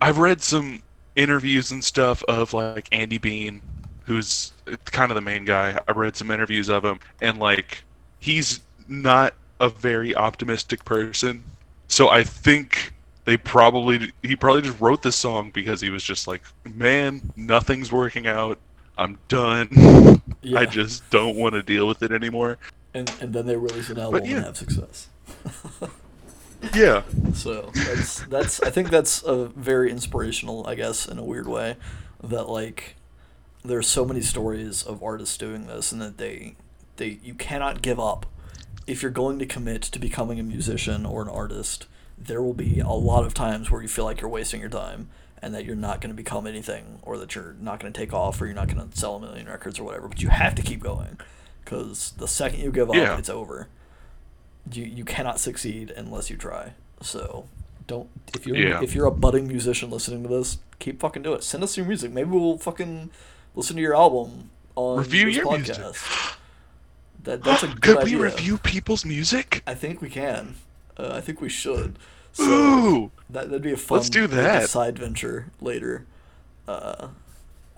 I've read some interviews and stuff of like Andy Bean, who's kind of the main guy. I read some interviews of him, and like he's not a very optimistic person. So I think they probably he probably just wrote this song because he was just like, man, nothing's working out. I'm done. Yeah. I just don't want to deal with it anymore. and and then they release an album yeah. and have success. Yeah. So that's that's I think that's a very inspirational, I guess, in a weird way, that like there's so many stories of artists doing this and that they they you cannot give up. If you're going to commit to becoming a musician or an artist, there will be a lot of times where you feel like you're wasting your time and that you're not going to become anything or that you're not going to take off or you're not going to sell a million records or whatever, but you have to keep going cuz the second you give up, Yeah. it's over you you cannot succeed unless you try. So don't if you're Yeah. if you're a budding musician listening to this, keep fucking do it. Send us your music. Maybe we'll fucking listen to your album on Review your podcast. music. That that's a good Could idea. we review people's music? I think we can. Uh, I think we should. So Ooh. that that'd be a fun Let's do like, that. side venture later. Uh,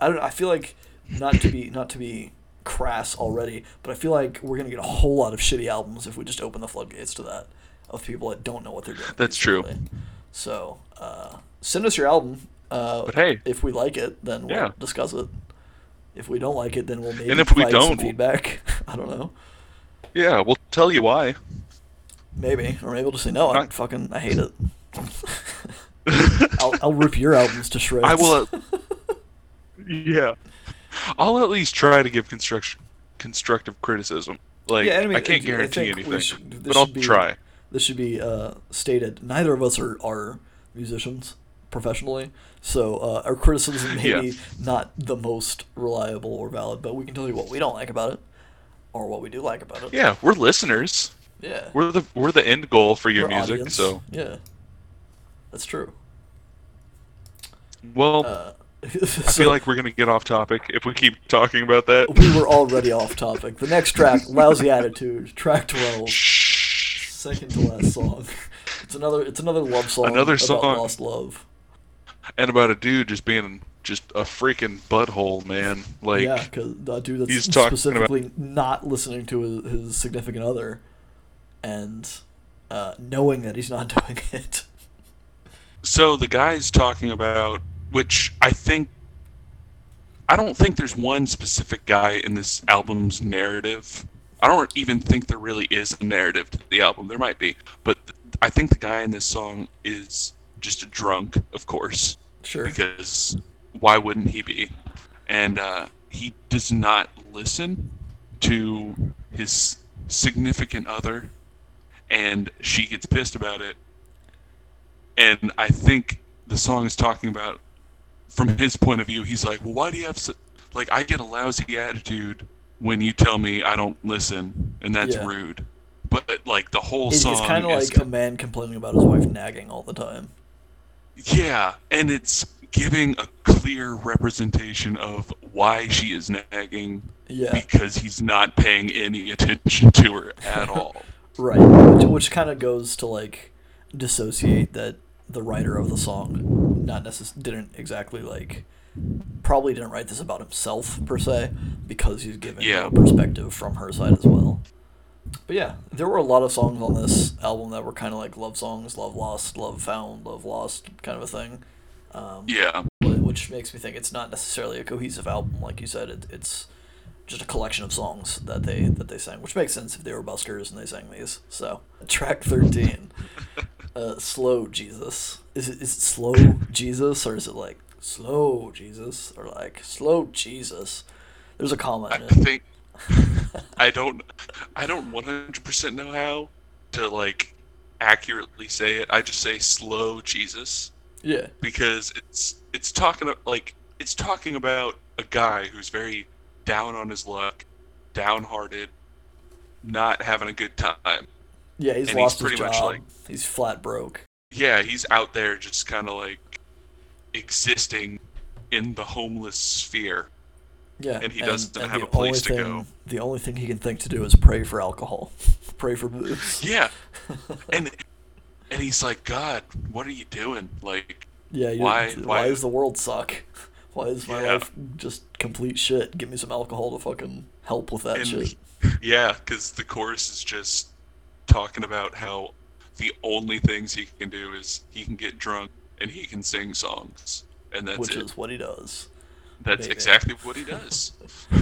I don't. I feel like not to be not to be crass already, but I feel like we're gonna get a whole lot of shitty albums if we just open the floodgates to that of people that don't know what they're doing. That's true. So uh, send us your album. Uh, But hey. if we like it, then we'll Yeah. discuss it. If we don't like it, then we'll maybe And if we don't, we'll- feedback. I don't know. Yeah, we'll tell you why. Maybe, or maybe we'll just say no. I fucking I hate it. I'll, I'll rip your albums to shreds. I will. uh, yeah, I'll at least try to give construction constructive criticism. Like Yeah, I mean, I can't guarantee we anything, should- but I'll be- try. this should be uh, stated. Neither of us are, are musicians professionally, so uh, our criticism may Yeah. be not the most reliable or valid, but we can tell you what we don't like about it, or what we do like about it. Yeah, we're listeners. Yeah. We're the we're the end goal for your We're music. audience. So yeah, that's true. well, Uh, I feel like we're gonna get off topic if we keep talking about that. we were already off topic. The next track, "Lousy Attitude," track twelve. Shh. second to last song. It's another it's another love song Another about song. lost love. And about a dude just being just a freaking butthole, man. Like yeah, because uh, dude that's he's talking about- specifically not listening to his, his significant other, and uh, knowing that he's not doing it. So the guy's talking about, which I think, I don't think there's one specific guy in this album's narrative. I don't even think there really is a narrative to the album. There might be, but I think the guy in this song is just a drunk, of course, Sure. because why wouldn't he be? And uh, he does not listen to his significant other, and she gets pissed about it. And I think the song is talking about, from his point of view, he's like, "Well, why do you have so, like I get a lousy attitude when you tell me I don't listen, and that's Yeah. rude." But like the whole It- song it's kind of is like a man complaining about his wife nagging all the time. Yeah, and it's giving a clear representation of why she is nagging Yeah, because he's not paying any attention to her at all. Right. Which, which kind of goes to like dissociate that the writer of the song not necess- didn't exactly like probably didn't write this about himself per se because he's giving Yeah. perspective from her side as well. But yeah, there were a lot of songs on this album that were kind of like love songs, love lost, love found, love lost kind of a thing. Um, yeah, which makes me think it's not necessarily a cohesive album, like you said. It, it's just a collection of songs that they that they sang, which makes sense if they were buskers and they sang these. So track thirteen, uh, slow Jesus. Is it is it slow Jesus or is it like slow Jesus or like slow Jesus? There's a comma I in it. think I don't I don't 100% know how to like accurately say it. I just say slow Jesus Yeah, because it's it's talking like it's talking about a guy who's very down on his luck, downhearted, not having a good time. yeah. He's And he's lost his pretty much like- he's flat broke. Yeah, he's out there just kind of like existing in the homeless sphere. Yeah, And he doesn't have a place only to thing, go. The only thing he can think to do is pray for alcohol, pray for booze. Yeah, and and he's like, God, what are you doing? Like, Yeah, Why- why, why- does the world suck? Why is my Yeah. life just complete shit? Give me some alcohol to fucking help with that and shit. yeah, because the chorus is just talking about how the only things he can do is he can get drunk and he can sing songs, and that's Which it. is what he does. That's baby. exactly what he does.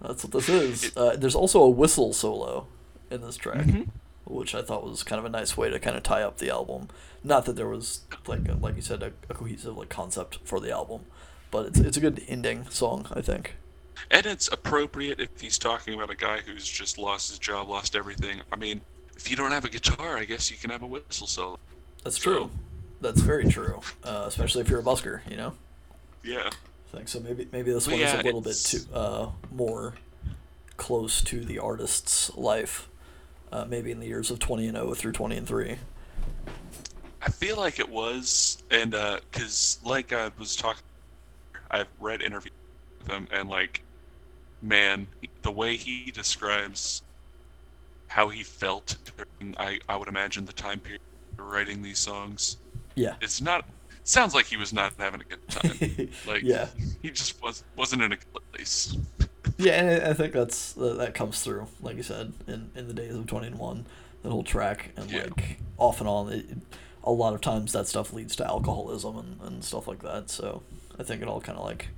That's what this is. Uh, there's also a whistle solo in this track, Mhm. which I thought was kind of a nice way to kind of tie up the album. Not that there was like a, like you said a, a cohesive like concept for the album, but it's it's a good ending song I think. And it's appropriate if he's talking about a guy who's just lost his job, lost everything. I mean, if you don't have a guitar, I guess you can have a whistle solo. That's So- true. That's very true. Uh, especially if you're a busker, you know. Yeah. I think so. Maybe maybe this one is a little bit too uh, more close to the artist's life. Uh, maybe in the years of twenty and zero through twenty and three. I feel like it was, and because like I was talking, I've read interviews with him, and like, man, the way he describes how he felt during, I I would imagine the time period writing these songs, Yeah. it's not. Sounds like he was not having a good time. Like, yeah. he just was wasn't in a good place. Yeah, and I think that's that comes through, like you said, in, in the days of twenty and one, the whole track, and Yeah. like off and on, it, a lot of times that stuff leads to alcoholism and, and stuff like that. So I think it all kind of like,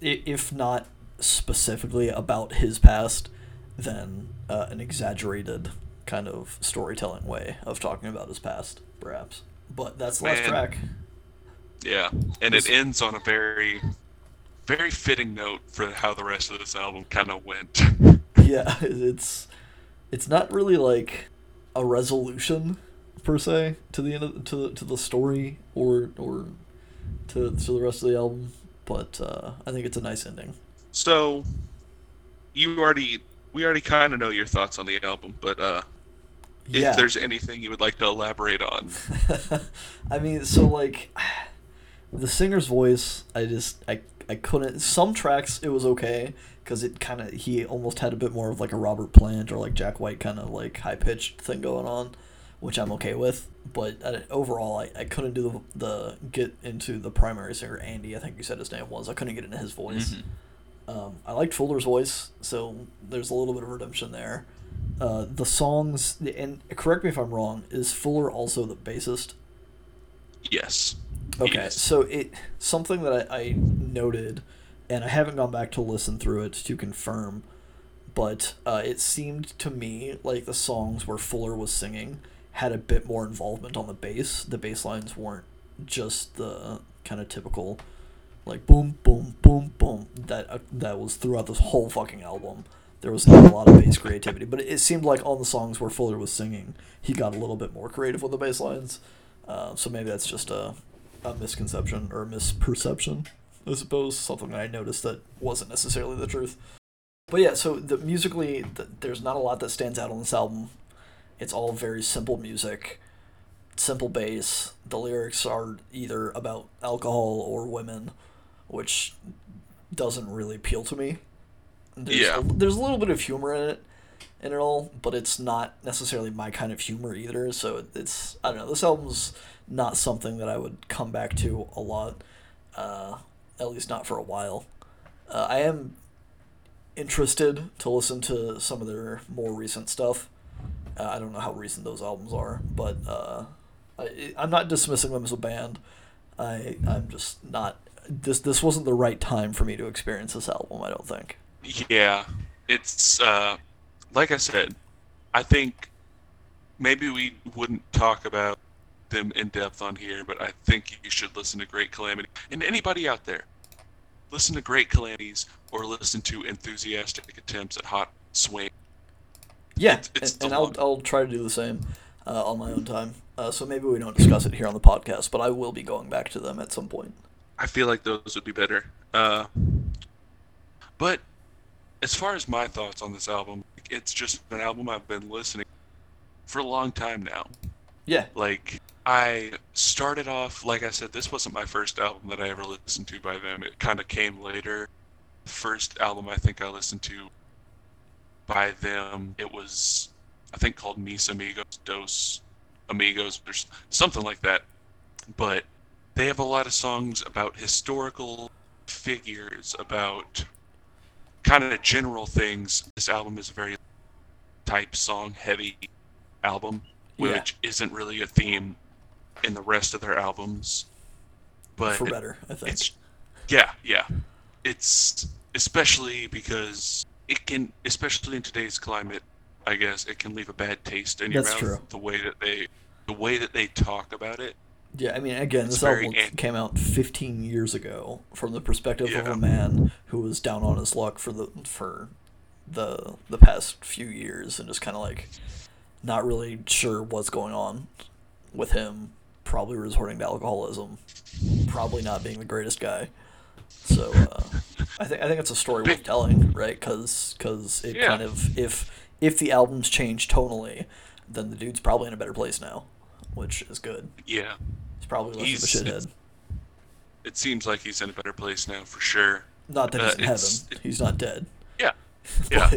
if not specifically about his past, then uh, an exaggerated kind of storytelling way of talking about his past, perhaps. But that's the last Man. track. Yeah, and it ends on a very, very fitting note for how the rest of this album kind of went. yeah it's it's not really like a resolution per se to the end of, to to the story or or to to the rest of the album but uh, I think it's a nice ending. So, you already, we already kind of know your thoughts on the album, but uh, yeah. if there's anything you would like to elaborate on, I mean so like the singer's voice I just I I couldn't some tracks it was okay because it kind of he almost had a bit more of like a Robert Plant or like Jack White kind of like high pitched thing going on which I'm okay with. But uh, overall, I, I couldn't do the, the get into the primary singer Andy. I think you said his name was. I couldn't get into his voice. Um, I liked Fuller's voice, so there's a little bit of redemption there. Uh, the songs, and correct me if I'm wrong, is Fuller also the bassist? yes. Okay, Yes. so it something that I, I noted, and I haven't gone back to listen through it to confirm, but uh, it seemed to me like the songs where Fuller was singing had a bit more involvement on the bass. The bass lines weren't just the kind of typical, like boom, boom, boom, boom that uh, that was throughout this whole fucking album. There was a lot of bass creativity, but it seemed like on the songs where Fuller was singing, he got a little bit more creative with the bass lines. Uh, so maybe that's just a, a misconception or a misperception, I suppose. Something I noticed that wasn't necessarily the truth. But yeah, so the musically, th there's not a lot that stands out on this album. It's all very simple music, simple bass. The lyrics are either about alcohol or women, which doesn't really appeal to me. There's Yeah. a, there's a little bit of humor in it, in it all, but it's not necessarily my kind of humor either. So it's I don't know. This album's not something that I would come back to a lot, uh, at least not for a while. Uh, I am interested to listen to some of their more recent stuff. I don't know how recent those albums are, but uh, I, I'm not dismissing them as a band. I I'm just not. This this wasn't the right time for me to experience this album. I don't think. Yeah, it's uh, like I said. I think maybe we wouldn't talk about them in depth on here, but I think you should listen to Great Calamity. And anybody out there, listen to Great Calamities or listen to Enthusiastic Attempts at Hot Swing. Yeah, It's- it's and, and I'll. I'll try to do the same uh, on my own time. Uh, so maybe we don't discuss it here on the podcast, but I will be going back to them at some point. I feel like those would be better. Uh, but as far as my thoughts on this album, it's just an album I've been listening for a long time now. Yeah, Like I started off, like I said, this wasn't my first album that I ever listened to by them. It kind of came later, first album I think I listened to by them, it was I think called Mis Amigos Dos Amigos or something like that. But they have a lot of songs about historical figures, about kind of general things. This album is a very type song heavy album, which yeah. isn't really a theme in the rest of their albums. But for better, I think. Yeah, yeah. It's especially because it can, especially in today's climate, I guess it can leave a bad taste in your That's mouth. True. The way that they, the way that they talk about it. Yeah, I mean, again, this album an- came out 15 years ago from the perspective yeah. of a man who was down on his luck for the for the the past few years and just kind of like not really sure what's going on with him. Probably resorting to alcoholism. Probably not being the greatest guy. So uh, I think I think it's a story worth telling, right? Because cause it yeah. kind of if if the albums change tonally, then the dude's probably in a better place now, which is good. Yeah, he's probably less he's, of a shithead. It seems like he's in a better place now for sure. Not that he's uh, in heaven. It, he's not dead. Yeah, yeah.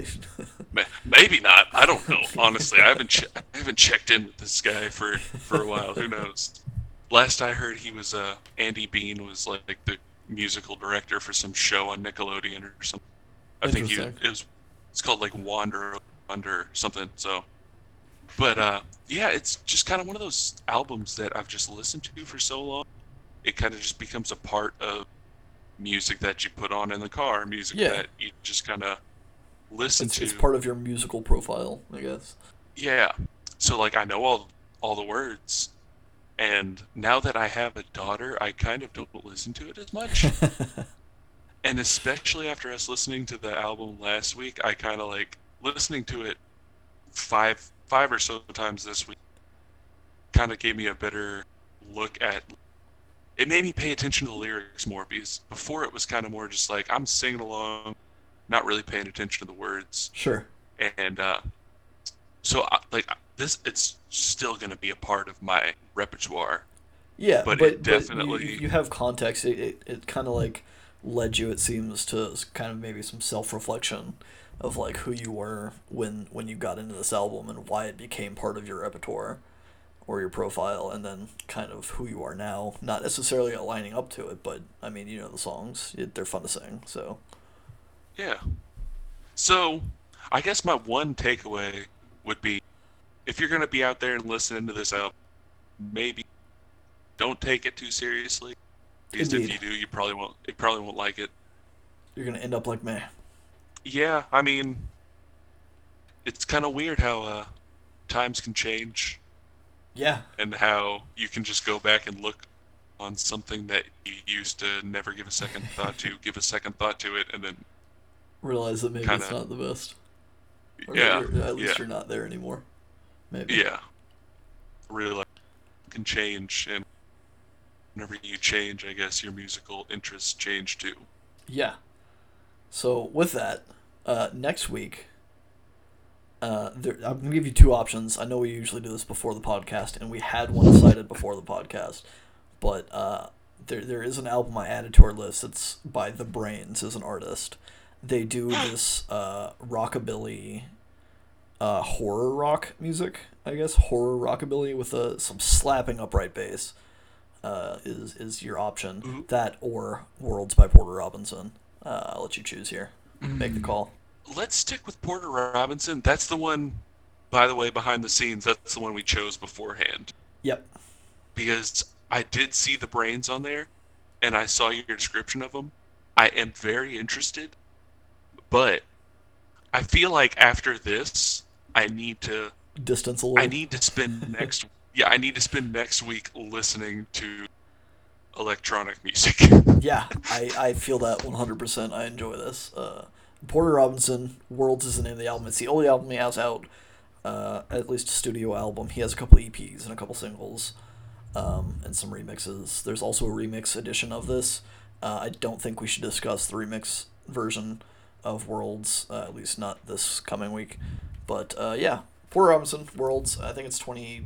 Maybe not. I don't know. Honestly, I haven't che- I haven't checked in with this guy for for a while. Who knows? Last I heard, he was uh Andy Bean was like the musical director for some show on Nickelodeon or something. I think he it was it's called like Wander Under something. So, but uh, yeah, it's just kind of one of those albums that I've just listened to for so long. It kind of just becomes a part of music that you put on in the car, music yeah. that you just kind of listen it's, to. It's part of your musical profile, I guess. Yeah. So like I know all all the words, and now that I have a daughter, I kind of don't listen to it as much. and especially after us listening to the album last week, I kind of like listening to it five five or so times this week. Kind of gave me a better look at. It made me pay attention to the lyrics more because before it was kind of more just like I'm singing along, not really paying attention to the words. Sure. And uh, so I, like this it's still going to be a part of my repertoire. Yeah, but, but definitely but you, you, have context. It it, it kind of like led you, it seems, to kind of maybe some self reflection of like who you were when when you got into this album and why it became part of your repertoire or your profile, and then kind of who you are now. Not necessarily aligning up to it, but I mean, you know the songs; it, they're fun to sing. So. Yeah. So, I guess my one takeaway would be if you're going to be out there and listening to this album, maybe don't take it too seriously. Because Indeed. if you do, you probably won't. You probably won't like it. You're gonna end up like me. Yeah, I mean, it's kind of weird how uh, times can change. Yeah. And how you can just go back and look on something that you used to never give a second thought to, give a second thought to it, and then realize that maybe kinda, it's not the best. Or yeah. At least yeah. you're not there anymore. Maybe. Yeah. Really like, can change, and whenever you change, I guess your musical interests change too. Yeah. So with that, uh, next week, uh, there, I'm gonna give you two options. I know we usually do this before the podcast, and we had one cited before the podcast, but uh, there there is an album I added to our list. It's by The Brains as an artist. They do this uh, rockabilly uh, horror rock music, I guess horror rockabilly with a, some slapping upright bass uh, is is your option. Mm-hmm. That or Worlds by Porter Robinson. Uh, I'll let you choose here. Mm-hmm. Make the call. Let's stick with Porter Robinson. That's the one. By the way, behind the scenes, that's the one we chose beforehand. Yep. Because I did see the brains on there, and I saw your description of them. I am very interested, but I feel like after this, I need to distance a little. I need to spend next yeah, I need to spend next week listening to electronic music. yeah, I, I feel that 100%. I enjoy this. Uh, Porter Robinson, Worlds is the name of the album. It's the only album he has out, uh, at least a studio album. He has a couple EPs and a couple singles um, and some remixes. There's also a remix edition of this. Uh, I don't think we should discuss the remix version of Worlds, uh, at least not this coming week. But uh, yeah, Porter Robinson, Worlds, I think it's 20,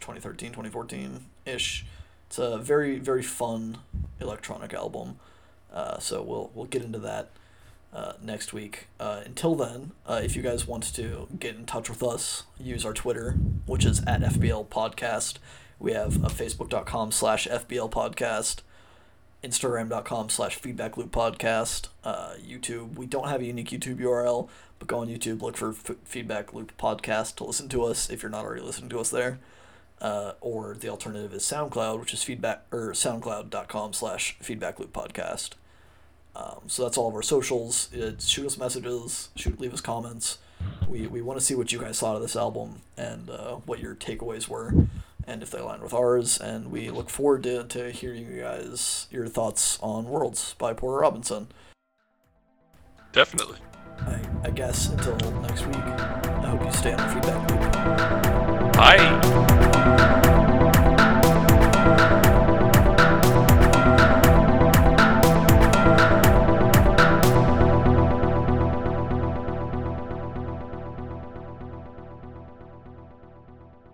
2013, 2014 ish. It's a very, very fun electronic album. Uh, so we'll, we'll get into that uh, next week. Uh, until then, uh, if you guys want to get in touch with us, use our Twitter, which is at FBL Podcast. We have a Facebook.com slash FBL Podcast, Instagram.com slash Feedback Loop Podcast, uh, YouTube. We don't have a unique YouTube URL, but go on YouTube, look for F- Feedback Loop Podcast to listen to us if you're not already listening to us there. Uh, or the alternative is SoundCloud, which is feedback or soundcloud.com slash feedback loop podcast. Um, so that's all of our socials. It's shoot us messages, shoot leave us comments. We, we want to see what you guys thought of this album and uh, what your takeaways were and if they align with ours. And we look forward to, to hearing you guys your thoughts on Worlds by Porter Robinson. Definitely. I, I guess until next week, I hope you stay on the feedback loop. Bye.